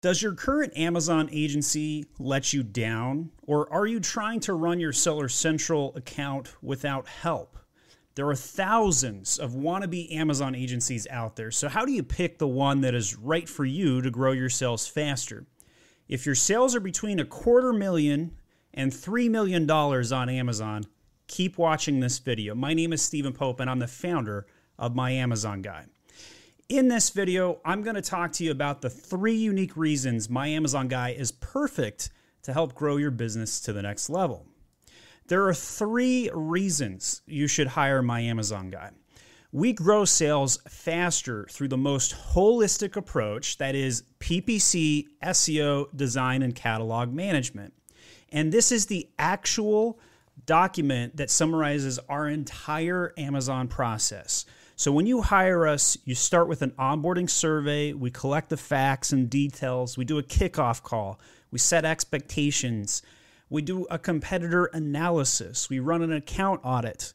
Does your current Amazon agency let you down, or are you trying to run your Seller Central account without help? There are thousands of wannabe Amazon agencies out there, so how do you pick the one that is right for you to grow your sales faster? If your sales are between a quarter million and $3 million on Amazon, keep watching this video. My name is Stephen Pope, and I'm the founder of My Amazon Guy. In this video, I'm going to talk to you about the three unique reasons My Amazon Guy is perfect to help grow your business to the next level. There are three reasons you should hire My Amazon Guy. We grow sales faster through the most holistic approach that is PPC, SEO, design, and catalog management. And this is the actual document that summarizes our entire Amazon process. So when you hire us, you start with an onboarding survey. We collect the facts and details. We do a kickoff call. We set expectations. We do a competitor analysis. We run an account audit.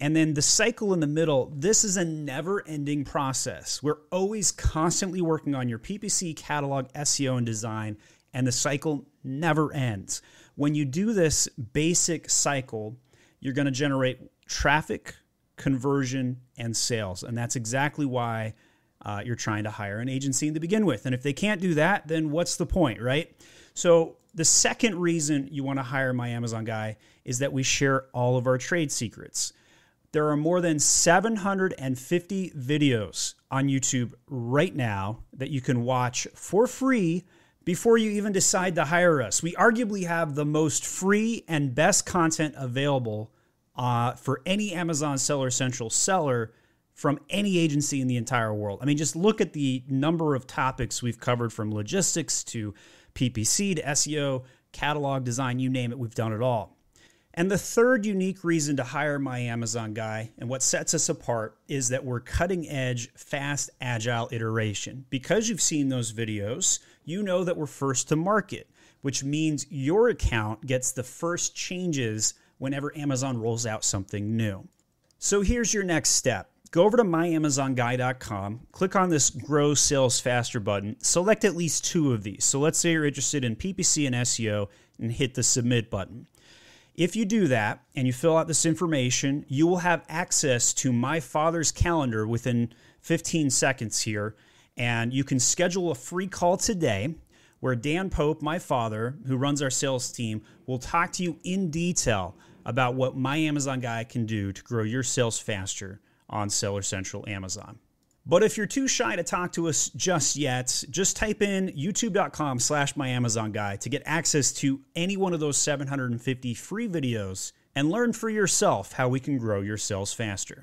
And then the cycle in the middle, this is a never ending process. We're always constantly working on your PPC catalog, SEO, and design, and the cycle never ends. When you do this basic cycle, you're going to generate traffic, conversion, and sales. And that's exactly why uh, you're trying to hire an agency to begin with. And if they can't do that, then what's the point, right? So, the second reason you want to hire my Amazon guy is that we share all of our trade secrets. There are more than 750 videos on YouTube right now that you can watch for free before you even decide to hire us. We arguably have the most free and best content available uh, for any Amazon Seller Central seller from any agency in the entire world. I mean, just look at the number of topics we've covered from logistics to PPC to SEO, catalog design, you name it, we've done it all. And the third unique reason to hire my Amazon guy and what sets us apart is that we're cutting edge, fast, agile iteration. Because you've seen those videos, you know that we're first to market, which means your account gets the first changes whenever Amazon rolls out something new. So here's your next step. Go over to myamazonguy.com, click on this Grow Sales Faster button, select at least two of these. So let's say you're interested in PPC and SEO and hit the Submit button. If you do that and you fill out this information, you will have access to my father's calendar within 15 seconds here. And you can schedule a free call today where Dan Pope, my father, who runs our sales team, will talk to you in detail about what my Amazon guy can do to grow your sales faster on Seller Central Amazon. But if you're too shy to talk to us just yet, just type in youtube.com slash my Amazon guy to get access to any one of those 750 free videos and learn for yourself how we can grow your sales faster.